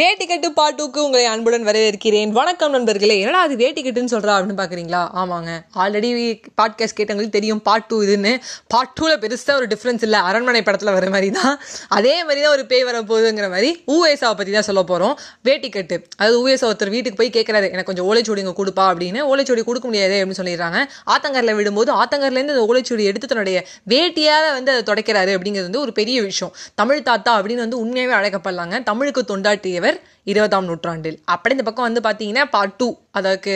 வேட்டிக்கட்டு பாட்டுக்கு உங்களை அன்புடன் வரவேற்கிறேன். வணக்கம் நண்பர்களே. என்னடா அது வேட்டிக்கட்டுன்னு சொல்கிறா அப்படின்னு பார்க்குறீங்களா ஆமாங்க. ஆல்ரெடி பாட்காஸ்ட் கேட்டவங்களுக்கு தெரியும் பார்ட் டூ இதுன்னு. பார்ட் டூவில் பெருசாக ஒரு டிஃப்ரென்ஸ் இல்லை. அரண்மனை படத்தில் வர மாதிரி தான் அதே மாதிரி தான் ஒரு பேய் வர போகுதுங்கிற மாதிரி ஊவேசாவை பற்றி தான் சொல்ல போகிறோம் வேட்டி கட்டு அதாவது ஊவேசா ஒருத்தர் வீட்டுக்கு போய் கேட்குறாரு எனக்கு கொஞ்சம் ஓலைச்சுவடிங்க கொடுப்பா அப்படின்னு. ஓலைச்சுவடி கொடுக்க முடியாது அப்படின்னு சொல்லிடுறாங்க. ஆத்தங்கரில் விடும்போது ஆத்தங்கர்லேருந்து அந்த ஓலைச்சுடி எடுத்து தன்னுடைய வேட்டியால் வந்து அதை தொடக்கிறாரு அப்படிங்கிறது வந்து ஒரு பெரிய விஷயம். தமிழ் தாத்தா அப்படின்னு வந்து உண்மையாகவே அழைக்கப்படலாங்க. தமிழுக்கு தொண்டாட்டியவர். இருபதாம் நூற்றாண்டில். அப்படி இந்த பக்கம் வந்து பார்த்தீங்கன்னா பார்ட் டூ அதற்கு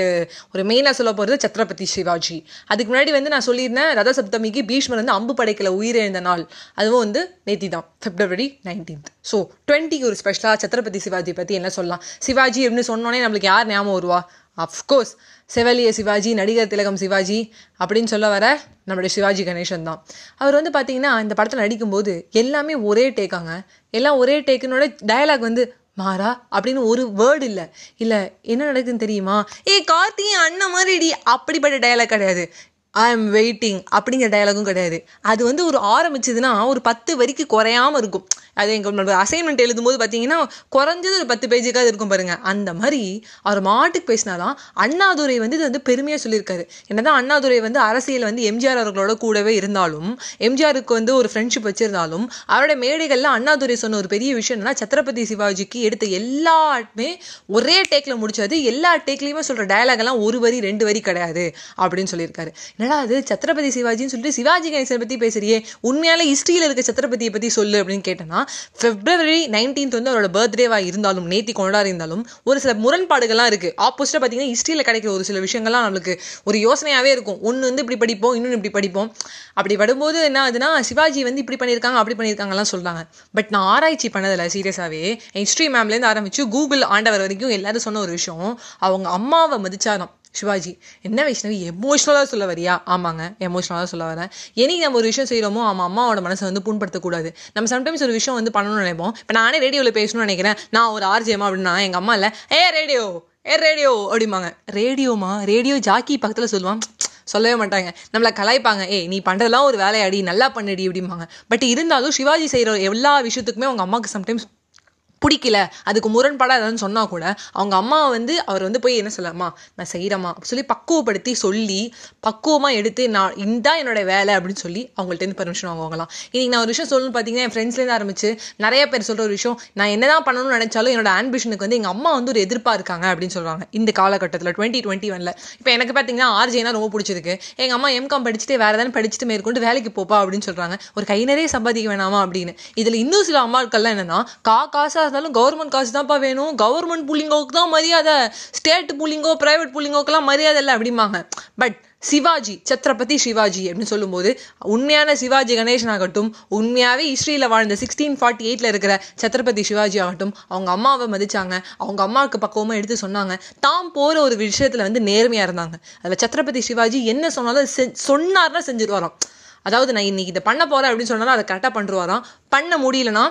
ஒரு மெயினாக சொல்ல போகிறது சத்ரபதி சிவாஜி. அதுக்கு முன்னாடி வந்து நான் சொல்லியிருந்தேன் ரத சப்தமிக்கு பீஷ்மர் வந்து அம்பு படைக்கல உயிரிழந்த நாள். அதுவும் வந்து நேத்தி தான் பிப்ரவரி நைன்டீன்த் ஸோ டுவெண்ட்டிக்கு ஒரு ஸ்பெஷலாக சத்ரபதி சிவாஜி பற்றி என்ன சொல்லலாம்? சிவாஜி அப்படின்னு சொன்னோன்னே நம்மளுக்கு யார் ஞாபகம் வருவா? அஃப்கோர்ஸ் செவலிய சிவாஜி நடிகர் திலகம் சிவாஜி அப்படின்னு சொல்ல வர நம்மளுடைய சிவாஜி கணேசன் தான். அவர் வந்து பார்த்தீங்கன்னா இந்த படத்தில் நடிக்கும்போது எல்லாமே ஒரே டேக்காங்க எல்லாம் ஒரே டேக்குனோட டயலாக் வந்து மாறா அப்படின்னு ஒரு வேர்டு இல்லை. இல்லை என்ன நடக்குதுன்னு தெரியுமா? ஏ கார்த்திகை அண்ணன் மாதிரி அப்படிப்பட்ட டயலாக் கிடையாது. ஐ எம் வெயிட்டிங் அப்படிங்கிற டயலாகும் கிடையாது. அது வந்து ஒரு ஆரம்பிச்சதுன்னா ஒரு பத்து வரிக்கு குறையாம இருக்கும். அது எங்களோட அசைன்மெண்ட் எழுதும்போது பார்த்தீங்கன்னா குறைஞ்சது ஒரு பத்து பேஜுக்காவது இருக்கும் பாருங்க. அந்த மாதிரி அவர் மாட்டுக்கு பேசினாதான் அண்ணாதுரை வந்து இது வந்து பெருமையாக சொல்லியிருக்காரு. என்னதான் அண்ணாதுரை வந்து அரசியல் வந்து எம்ஜிஆர் அவர்களோட கூடவே இருந்தாலும் எம்ஜிஆருக்கு வந்து ஒரு ஃப்ரெண்ட்ஷிப் வச்சிருந்தாலும் அவரோட மேடைகளில் அண்ணாதுரை சொன்ன ஒரு பெரிய விஷயம் என்னன்னா சத்ரபதி சிவாஜிக்கு எடுத்த எல்லாமே ஒரே டேக்கில் முடிச்சது. எல்லா டேக்லையுமே சொல்கிற டயலாக் எல்லாம் ஒரு வரி ரெண்டு வரி கிடையாது அப்படின்னு சொல்லியிருக்காரு. என்னடா அது சத்ரபதி சிவாஜின்னு சொல்லிட்டு சிவாஜி கணேசனை பற்றி பேசுறியே. உண்மையால ஹிஸ்ட்ரியில் இருக்க சத்ரபதியை பற்றி சொல்லு அப்படின்னு கேட்டேன்னா பிப்ரவரி நைன்டீன்த் வந்து அவரோட பர்த்டேவாக இருந்தாலும் நேத்தி கொண்டாடிருந்தாலும் ஒரு சில முரண்பாடுகள்லாம் இருக்குது ஆப்போசிட்டாக பார்த்தீங்கன்னா ஹிஸ்ட்ரியில் கிடைக்கிற ஒரு சில விஷயங்கள்லாம் நம்மளுக்கு ஒரு யோசனையாகவே இருக்கும். ஒன்று வந்து இப்படி படிப்போம் இன்னொன்று இப்படி படிப்போம். அப்படி படும்போது என்ன ஆகுதுன்னா சிவாஜி வந்து இப்படி பண்ணியிருக்காங்க அப்படி பண்ணியிருக்காங்கலாம் சொல்கிறாங்க பட் நான் ஆராய்ச்சி பண்ணதில்ல சீரியஸாகவே ஹிஸ்ட்ரி மேம்லேருந்து ஆரம்பித்து கூகுள் ஆண்டவர் வரைக்கும் எல்லாரும் சொன்ன ஒரு விஷயம் அவங்க அம்மாவை மதிச்சாராம். சிவாஜி. என்ன வைஷ்ணவி எமோஷ்னலாக சொல்ல வரியா? ஆமாங்க எமோஷ்னலாக சொல்ல வரேன் என்னைக்கு நம்ம ஒரு விஷயம் செய்கிறோமோ அவன் அம்மாவோட மனசை வந்து புண்படுத்தக்கூடாது. நம்ம சம்டைம்ஸ் ஒரு விஷயம் வந்து பண்ணணும்னு நினைப்போம். இப்போ நானே ரேடியோவில் பேசணும்னு நினைக்கிறேன். நான் ஒரு ஆர்ஜியமா அப்படின்னா எங்கள் அம்மா இல்லை ஏ ரேடியோ ஏ ரேடியோ அப்படிம்பாங்க. ரேடியோமா ரேடியோ ஜாக்கி பக்கத்தில் சொல்லுவான். சொல்லவே மாட்டாங்க. நம்மளை கலாய்ப்பாங்க. ஏய் நீ பண்ணுறதெல்லாம் ஒரு வேலையாடி நல்லா பண்ணடி அப்படிம்பாங்க. பட் இருந்தாலும் சிவாஜி செய்கிற எல்லா விஷயத்துக்குமே அவங்க அம்மாவுக்கு சம்டைம்ஸ் பிடிக்கல. அதுக்கு முரண்பாடாக ஏதாவது சொன்னால் கூட அவங்க அம்மாவை வந்து அவர் வந்து போய் என்ன சொல்லலாமா நான் செய்கிறேம்மா அப்படி சொல்லி பக்குவப்படுத்தி சொல்லி பக்குவமாக எடுத்து நான் இந்த என்னோட வேலை அப்படின்னு சொல்லி அவங்கள்ட்ட பர்மிஷன் வாங்குவாங்களாம். இன்றைக்கி நான் ஒரு விஷயம் சொல்லணும்னு பார்த்தீங்கன்னா என் ஃப்ரெண்ட்ஸ்லேருந்து ஆரம்பிச்சு நிறைய பேர் சொல்கிற ஒரு விஷயம் நான் என்ன தான் பண்ணணும்னு நினச்சாலும் என்னோட ஆம்பிஷனுக்கு வந்து எங்கள் அம்மா வந்து ஒரு எதிர்ப்பாக இருக்காங்க அப்படின்னு சொல்கிறாங்க இந்த காலகட்டத்தில் டுவெண்ட்டி டுவெண்ட்டி ஒனில் இப்போ எனக்கு பார்த்தீங்கன்னா ஆர்ஜேனா ரொம்ப பிடிச்சிருக்கு. எங்கள் அம்மா எம்காம் படிச்சுட்டு வேறு ஏதாவது படிச்சுட்டு மேற்கொண்டு வேலைக்கு போப்பா அப்படின்னு சொல்கிறாங்க ஒரு கை நிறைய சம்பாதிக்க வேணாமா அப்படின்னு. இதில் இன்னும் சில அம்மாக்கள்லாம் என்னென்னா கா காசாக இருந்தாலும் கவர்மெண்ட் காசு தான்ப்பா வேணும். கவர்மெண்ட் புள்ளிங்கோக்கு தான் மரியாதை. ஸ்டேட் புள்ளிங்கோ ப்ரைவேட் புள்ளிங்கோக்கெல்லாம் மரியாதை இல்லை அப்படிம்பாங்க. பட் சிவாஜி சத்ரபதி சிவாஜி அப்படின்னு சொல்லும்போது உண்மையான சிவாஜி கணேசன் ஆகட்டும் உண்மையாகவே ஹிஸ்ட்ரியில் வாழ்ந்த சிக்ஸ்டீன் ஃபார்ட்டி எயிட்டில் இருக்கிற சத்ரபதி சிவாஜி ஆகட்டும் அவங்க அம்மாவை மதித்தாங்க அவங்க அம்மாவுக்கு பக்குவமாக எடுத்து சொன்னாங்க. தாம் போகிற ஒரு விஷயத்தில் வந்து நேர்மையாக இருந்தாங்க. அதில் சத்ரபதி சிவாஜி என்ன சொன்னாலும் செ சொன்னார்னா செஞ்சுருவாராம். அதாவது நான் இன்னைக்கு இதை பண்ண போகிறேன் அப்படின்னு சொன்னாலும் அதை கரெக்டாக பண்ணுருவாராம். பண்ண முடியலன்னா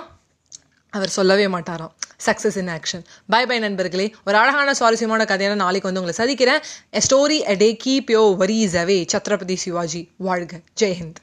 அவர் சொல்லவே மாட்டாராம். Success in action bye bye நண்பர்களே. ஒரு அழகான சுவாரஸ்யமான கதையான நாளைக்கு வந்து உங்களை சதிக்கிறேன் a story a day keep your worries away Chhatrapati Shivaji வாழ்க. ஜெய்ஹிந்த்